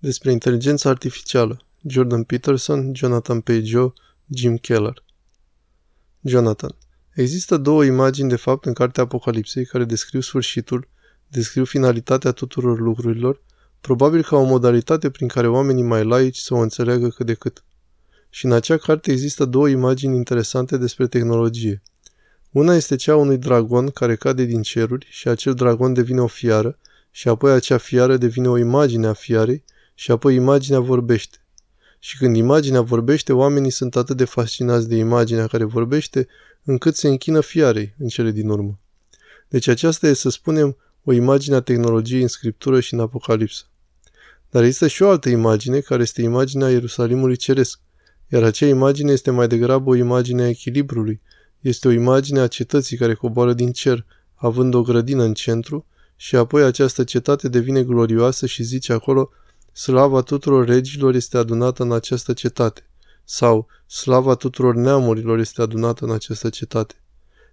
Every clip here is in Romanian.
Despre inteligența artificială. Jordan Peterson, Jonathan Page, Jim Keller. Jonathan. Există două imagini de fapt în cartea Apocalipsei care descriu sfârșitul, descriu finalitatea tuturor lucrurilor, probabil ca o modalitate prin care oamenii mai laici să o înțeleagă cât de cât. Și în acea carte există două imagini interesante despre tehnologie. Una este cea a unui dragon care cade din ceruri și acel dragon devine o fiară și apoi acea fiară devine o imagine a fiarei și apoi imaginea vorbește. Și când imaginea vorbește, oamenii sunt atât de fascinați de imaginea care vorbește, încât se închină fiarei în cele din urmă. Deci aceasta e, să spunem, o imagine a tehnologiei în scriptură și în Apocalipsă. Dar există și o altă imagine, care este imaginea Ierusalimului Ceresc, iar acea imagine este mai degrabă o imagine a echilibrului, este o imagine a cetății care coboară din cer, având o grădină în centru, și apoi această cetate devine glorioasă și zice acolo, slava tuturor regilor este adunată în această cetate, sau slava tuturor neamurilor este adunată în această cetate.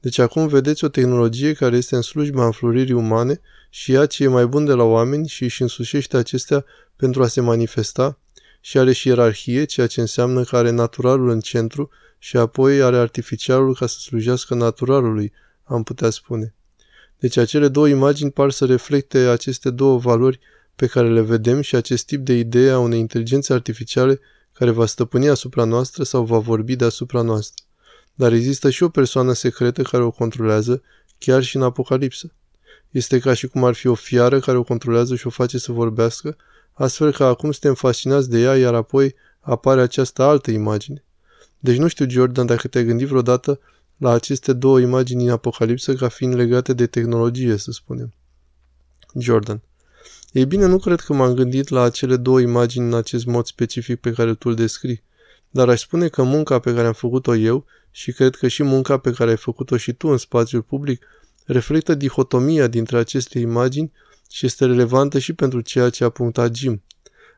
Deci acum vedeți o tehnologie care este în slujba înfloririi umane și ea ce e mai bun de la oameni și își însușește acestea pentru a se manifesta și are și ierarhie, ceea ce înseamnă că are naturalul în centru și apoi are artificialul ca să slujească naturalului, am putea spune. Deci acele două imagini par să reflecte aceste două valori pe care le vedem și acest tip de idee a unei inteligențe artificiale care va stăpâni asupra noastră sau va vorbi deasupra noastră. Dar există și o persoană secretă care o controlează, chiar și în Apocalipsă. Este ca și cum ar fi o fiară care o controlează și o face să vorbească, astfel că acum suntem fascinați de ea, iar apoi apare această altă imagine. Deci nu știu, Jordan, dacă te-ai gândit vreodată la aceste două imagini în Apocalipsă ca fiind legate de tehnologie, să spunem. Jordan. Ei bine, nu cred că m-am gândit la acele două imagini în acest mod specific pe care tu îl descrii, dar aș spune că munca pe care am făcut-o eu și cred că și munca pe care ai făcut-o și tu în spațiul public reflectă dihotomia dintre aceste imagini și este relevantă și pentru ceea ce a punctat Jim.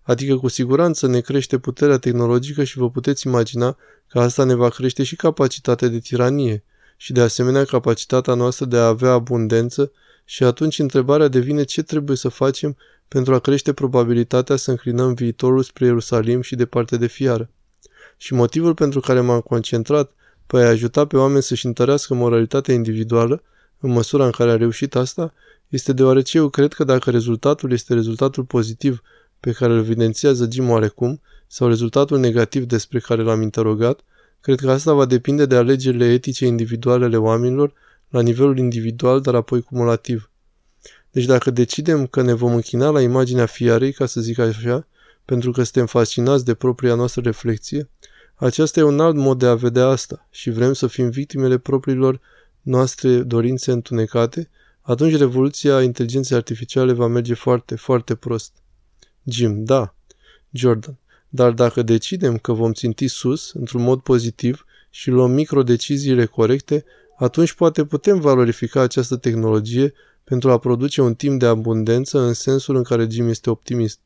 Adică cu siguranță ne crește puterea tehnologică și vă puteți imagina că asta ne va crește și capacitatea de tiranie și de asemenea capacitatea noastră de a avea abundență și atunci întrebarea devine ce trebuie să facem pentru a crește probabilitatea să înclinăm viitorul spre Ierusalim și departe de fiară. Și motivul pentru care m-am concentrat pe a ajuta pe oameni să-și întărească moralitatea individuală, în măsura în care a reușit asta, este deoarece eu cred că dacă rezultatul este rezultatul pozitiv pe care îl evidențiază Jim oarecum, sau rezultatul negativ despre care l-am interogat, cred că asta va depinde de alegerile etice individuale ale oamenilor la nivelul individual, dar apoi cumulativ. Deci dacă decidem că ne vom închina la imaginea fiarei, ca să zic așa, pentru că suntem fascinați de propria noastră reflexie, aceasta e un alt mod de a vedea asta și vrem să fim victimele propriilor noastre dorințe întunecate, atunci revoluția inteligenței artificiale va merge foarte, foarte prost. Jim, da. Jordan, dar dacă decidem că vom ținti sus, într-un mod pozitiv, și luăm micro-deciziile corecte, atunci poate putem valorifica această tehnologie pentru a produce un timp de abundență în sensul în care Jim este optimist.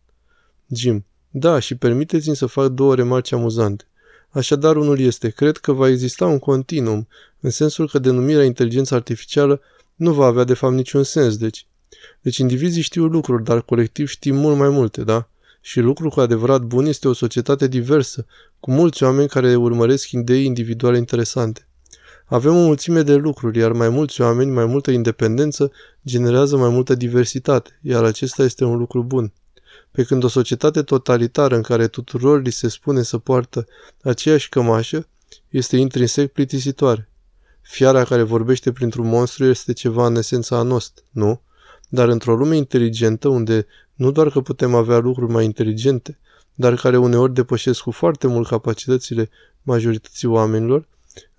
Jim, da, și permiteți-mi să fac două remarci amuzante. Așadar, unul este, cred că va exista un continuum, în sensul că denumirea inteligență artificială nu va avea de fapt niciun sens, deci. Deci indivizii știu lucruri, dar colectiv știm mult mai multe, da? Și lucrul cu adevărat bun este o societate diversă, cu mulți oameni care urmăresc idei individuale interesante. Avem o mulțime de lucruri, iar mai mulți oameni, mai multă independență, generează mai multă diversitate, iar acesta este un lucru bun. Pe când o societate totalitară în care tuturor li se spune să poartă aceeași cămașă, este intrinsec plictisitoare. Fiara care vorbește printr-un monstru este ceva în esența anost, nu? Dar într-o lume inteligentă, unde nu doar că putem avea lucruri mai inteligente, dar care uneori depășesc cu foarte mult capacitățile majorității oamenilor,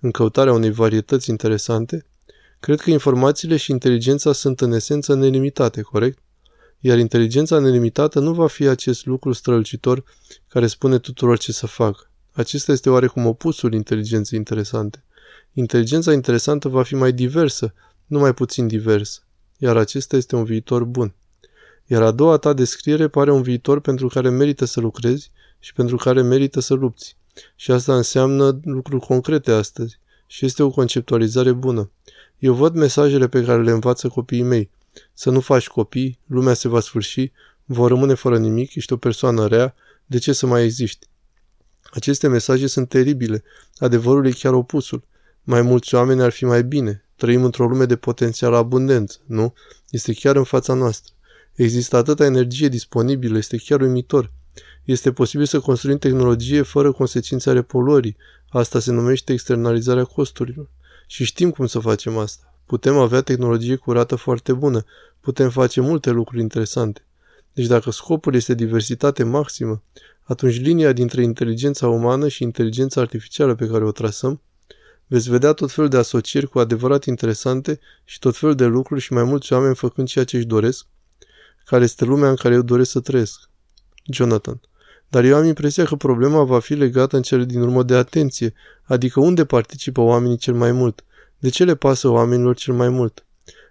în căutarea unei varietăți interesante, cred că informațiile și inteligența sunt în esență nelimitate, corect? Iar inteligența nelimitată nu va fi acest lucru strălucitor care spune tuturor ce să facă. Acesta este oarecum opusul inteligenței interesante. Inteligența interesantă va fi mai diversă, nu mai puțin diversă. Iar acesta este un viitor bun. Iar a doua ta descriere pare un viitor pentru care merită să lucrezi și pentru care merită să lupți. Și asta înseamnă lucruri concrete astăzi. Și este o conceptualizare bună. Eu văd mesajele pe care le învață copiii mei. Să nu faci copii, lumea se va sfârși, vor rămâne fără nimic, ești o persoană rea, de ce să mai existi? Aceste mesaje sunt teribile. Adevărul e chiar opusul. Mai mulți oameni ar fi mai bine. Trăim într-o lume de potențial abundență, nu? Este chiar în fața noastră. Există atâta energie disponibilă, este chiar uimitor. Este posibil să construim tehnologie fără consecințe ale poluării. Asta se numește externalizarea costurilor. Și știm cum să facem asta. Putem avea tehnologie curată foarte bună. Putem face multe lucruri interesante. Deci dacă scopul este diversitate maximă, atunci linia dintre inteligența umană și inteligența artificială pe care o trasăm, veți vedea tot felul de asocieri cu adevărat interesante și tot felul de lucruri și mai mulți oameni făcând ceea ce își doresc, care este lumea în care eu doresc să trăiesc. Jonathan. Dar eu am impresia că problema va fi legată în cele din urmă de atenție, adică unde participă oamenii cel mai mult, de ce le pasă oamenilor cel mai mult.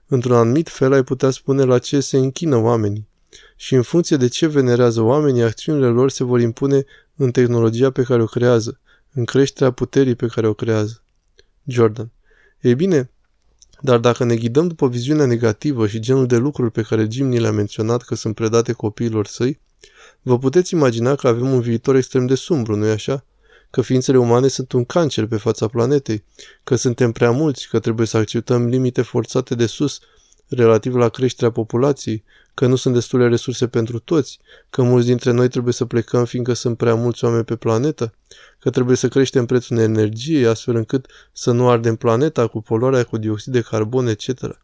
Într-un anumit fel ai putea spune la ce se închină oamenii. Și în funcție de ce venerează oamenii, acțiunile lor se vor impune în tehnologia pe care o creează, în creșterea puterii pe care o creează. Jordan. Ei bine, dar dacă ne ghidăm după viziunea negativă și genul de lucruri pe care Jim ni le-a menționat că sunt predate copiilor săi, vă puteți imagina că avem un viitor extrem de sumbru, nu-i așa? Că ființele umane sunt un cancer pe fața planetei, că suntem prea mulți, că trebuie să acceptăm limite forțate de sus relativ la creșterea populației, că nu sunt destule resurse pentru toți, că mulți dintre noi trebuie să plecăm fiindcă sunt prea mulți oameni pe planetă, că trebuie să creștem prețul energiei astfel încât să nu ardem planeta cu poluarea cu dioxid de carbon, etc.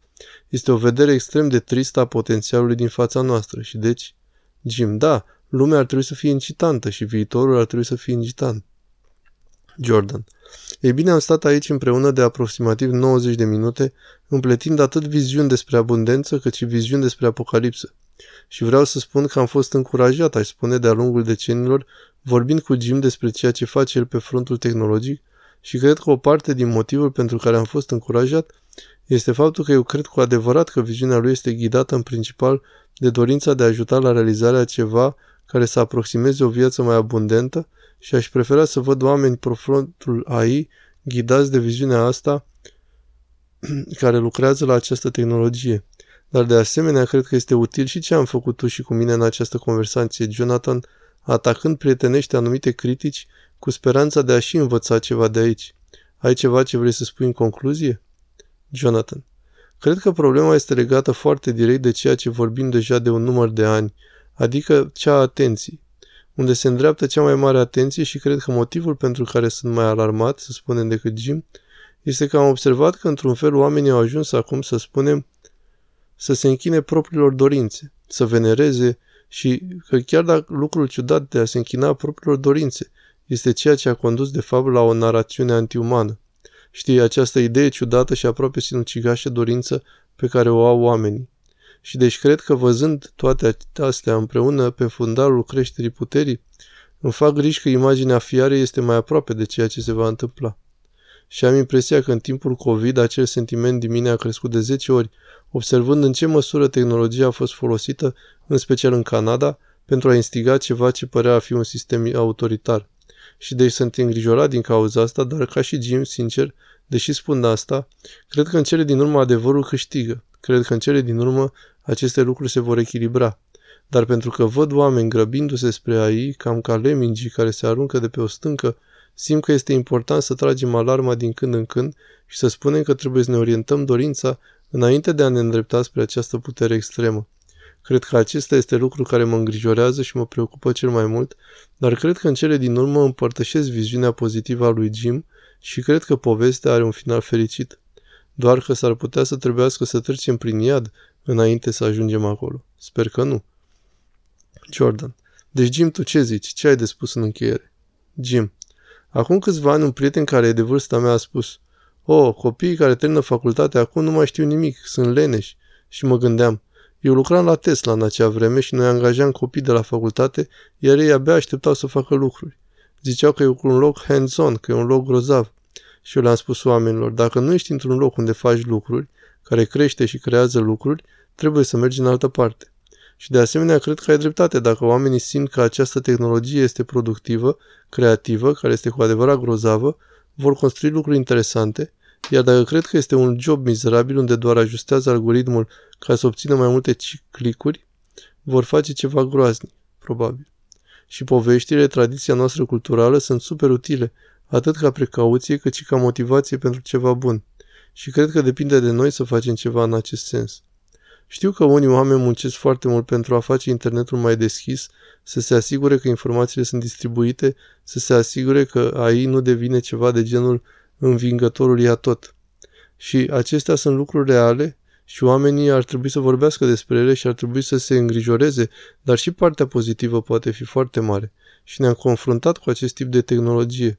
Este o vedere extrem de tristă a potențialului din fața noastră și deci, Jim, da, lumea ar trebui să fie incitantă și viitorul ar trebui să fie incitant. Jordan. Ei bine, am stat aici împreună de aproximativ 90 de minute, împletind atât viziuni despre abundență, cât și viziuni despre apocalipsă. Și vreau să spun că am fost încurajat, aș spune, de-a lungul decenilor, vorbind cu Jim despre ceea ce face el pe frontul tehnologic și cred că o parte din motivul pentru care am fost încurajat este faptul că eu cred cu adevărat că viziunea lui este ghidată în principal de dorința de a ajuta la realizarea ceva care să aproximeze o viață mai abundentă și aș prefera să văd oameni profrontul AI ghidați de viziunea asta care lucrează la această tehnologie. Dar de asemenea, cred că este util și ce am făcut tu și cu mine în această conversație, Jonathan, atacând prietenește anumite critici cu speranța de a și învăța ceva de aici. Ai ceva ce vrei să spui în concluzie? Jonathan. Cred că problema este legată foarte direct de ceea ce vorbim deja de un număr de ani, adică cea a atenției unde se îndreaptă cea mai mare atenție și cred că motivul pentru care sunt mai alarmat, să spunem, decât Jim, este că am observat că într-un fel oamenii au ajuns acum, să spunem, să se închine propriilor dorințe, să venereze și că chiar dacă lucrul ciudat de a se închina propriilor dorințe este ceea ce a condus de fapt la o narațiune antiumană. Știi, această idee ciudată și aproape sinucigașă dorință pe care o au oamenii. Și deci cred că văzând toate astea împreună pe fundalul creșterii puterii, îmi fac griji că imaginea fiarei este mai aproape de ceea ce se va întâmpla. Și am impresia că în timpul COVID acel sentiment din mine a crescut de 10 ori, observând în ce măsură tehnologia a fost folosită, în special în Canada, pentru a instiga ceva ce părea a fi un sistem autoritar. Și deci sunt îngrijorat din cauza asta, dar ca și Jim, sincer, deși spun asta, cred că în cele din urmă adevărul câștigă. Cred că în cele din urmă aceste lucruri se vor echilibra. Dar pentru că văd oameni grăbindu-se spre AI, cam ca lemingii care se aruncă de pe o stâncă, simt că este important să tragem alarma din când în când și să spunem că trebuie să ne orientăm dorința înainte de a ne îndrepta spre această putere extremă. Cred că acesta este lucru care mă îngrijorează și mă preocupă cel mai mult, dar cred că în cele din urmă împărtășesc viziunea pozitivă a lui Jim și cred că povestea are un final fericit. Doar că s-ar putea să trebuiască să trecem prin iad înainte să ajungem acolo. Sper că nu. Jordan. Deci, Jim, tu ce zici? Ce ai de spus în încheiere? Jim. Acum câțiva ani, un prieten care e de vârsta mea a spus Oh, copiii care termină facultatea acum nu mai știu nimic, sunt leneși. Și mă gândeam, eu lucram la Tesla în acea vreme și noi angajam copii de la facultate, iar ei abia așteptau să facă lucruri. Ziceau că e un loc hands-on, că e un loc grozav. Și eu le-am spus oamenilor, dacă nu ești într-un loc unde faci lucruri, care crește și creează lucruri, trebuie să mergi în altă parte. Și de asemenea, cred că ai dreptate dacă oamenii simt că această tehnologie este productivă, creativă, care este cu adevărat grozavă, vor construi lucruri interesante, iar dacă cred că este un job mizerabil unde doar ajustează algoritmul ca să obțină mai multe clicuri, vor face ceva groaznic, probabil. Și poveștile, tradiția noastră culturală sunt super utile, atât ca precauție cât și ca motivație pentru ceva bun. Și cred că depinde de noi să facem ceva în acest sens. Știu că unii oameni muncesc foarte mult pentru a face internetul mai deschis, să se asigure că informațiile sunt distribuite, să se asigure că AI nu devine ceva de genul învingătorul ia tot. Și acestea sunt lucruri reale și oamenii ar trebui să vorbească despre ele și ar trebui să se îngrijoreze, dar și partea pozitivă poate fi foarte mare. Și ne-am confruntat cu acest tip de tehnologie.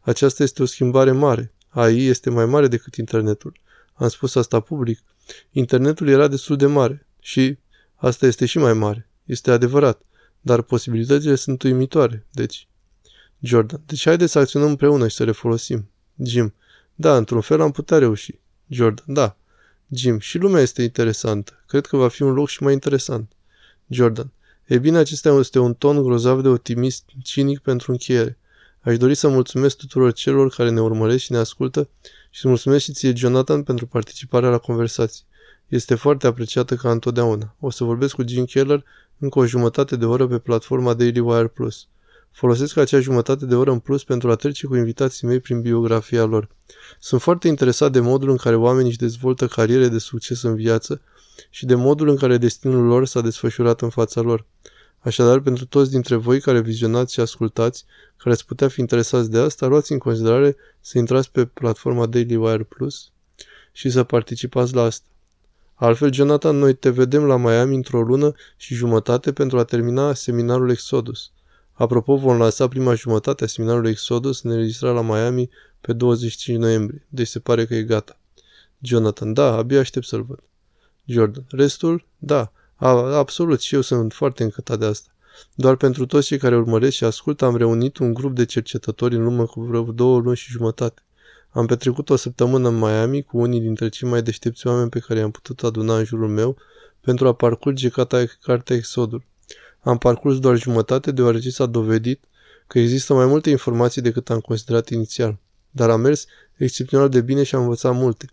Aceasta este o schimbare mare. AI este mai mare decât internetul. Am spus asta public. Internetul era destul de mare și asta este și mai mare. Este adevărat. Dar posibilitățile sunt uimitoare. Deci, Jordan, deci haideți să acționăm împreună și să le folosim. Jim, da, într-un fel am putea reuși. Jordan, da. Jim, și lumea este interesantă. Cred că va fi un loc și mai interesant. Jordan, e bine, acesta este un ton grozav de optimist cinic pentru încheiere. Aș dori să mulțumesc tuturor celor care ne urmăresc și ne ascultă și să mulțumesc și ție, Jonathan, pentru participarea la conversații. Este foarte apreciată ca întotdeauna. O să vorbesc cu Jim Keller încă o jumătate de oră pe platforma Daily Wire Plus. Folosesc acea jumătate de oră în plus pentru a trece cu invitații mei prin biografia lor. Sunt foarte interesat de modul în care oamenii își dezvoltă cariere de succes în viață și de modul în care destinul lor s-a desfășurat în fața lor. Așadar, pentru toți dintre voi care vizionați și ascultați, care ați putea fi interesați de asta, luați în considerare să intrați pe platforma Daily Wire Plus și să participați la asta. Altfel, Jonathan, noi te vedem la Miami într-o lună și jumătate pentru a termina seminarul Exodus. Apropo, vom lansa prima jumătate a seminarului Exodus în înregistra la Miami pe 25 noiembrie, deci se pare că e gata. Jonathan, da, abia aștept să-l văd. Jordan, restul? Da, a, absolut, și eu sunt foarte încătat de asta. Doar pentru toți cei care urmăresc și ascultă am reunit un grup de cercetători în lume cu vreo două luni și jumătate. Am petrecut o săptămână în Miami cu unii dintre cei mai deștepți oameni pe care i-am putut aduna în jurul meu pentru a parcurge cartea Exodul. Am parcurs doar jumătate deoarece s-a dovedit că există mai multe informații decât am considerat inițial, dar am mers excepțional de bine și am învățat multe.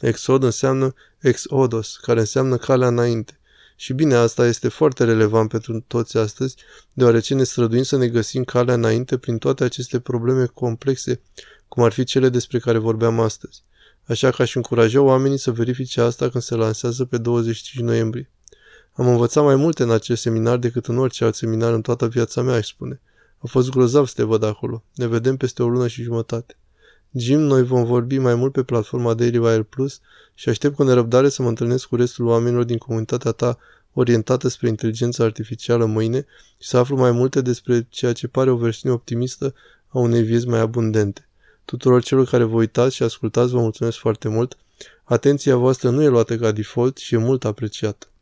Exod înseamnă exodos, care înseamnă calea înainte. Și bine, asta este foarte relevant pentru toți astăzi, deoarece ne străduim să ne găsim calea înainte prin toate aceste probleme complexe, cum ar fi cele despre care vorbeam astăzi. Așa că aș încuraja oamenii să verifice asta când se lansează pe 25 noiembrie. Am învățat mai multe în acest seminar decât în orice alt seminar în toată viața mea, aș spune. A fost grozav să te văd acolo. Ne vedem peste o lună și jumătate. Jim, noi vom vorbi mai mult pe platforma Daily Wire Plus și aștept cu nerăbdare să mă întâlnesc cu restul oamenilor din comunitatea ta orientată spre inteligența artificială mâine și să aflu mai multe despre ceea ce pare o versiune optimistă a unei vieți mai abundente. Tuturor celor care vă uitați și ascultați, vă mulțumesc foarte mult. Atenția voastră nu e luată ca default și e mult apreciată.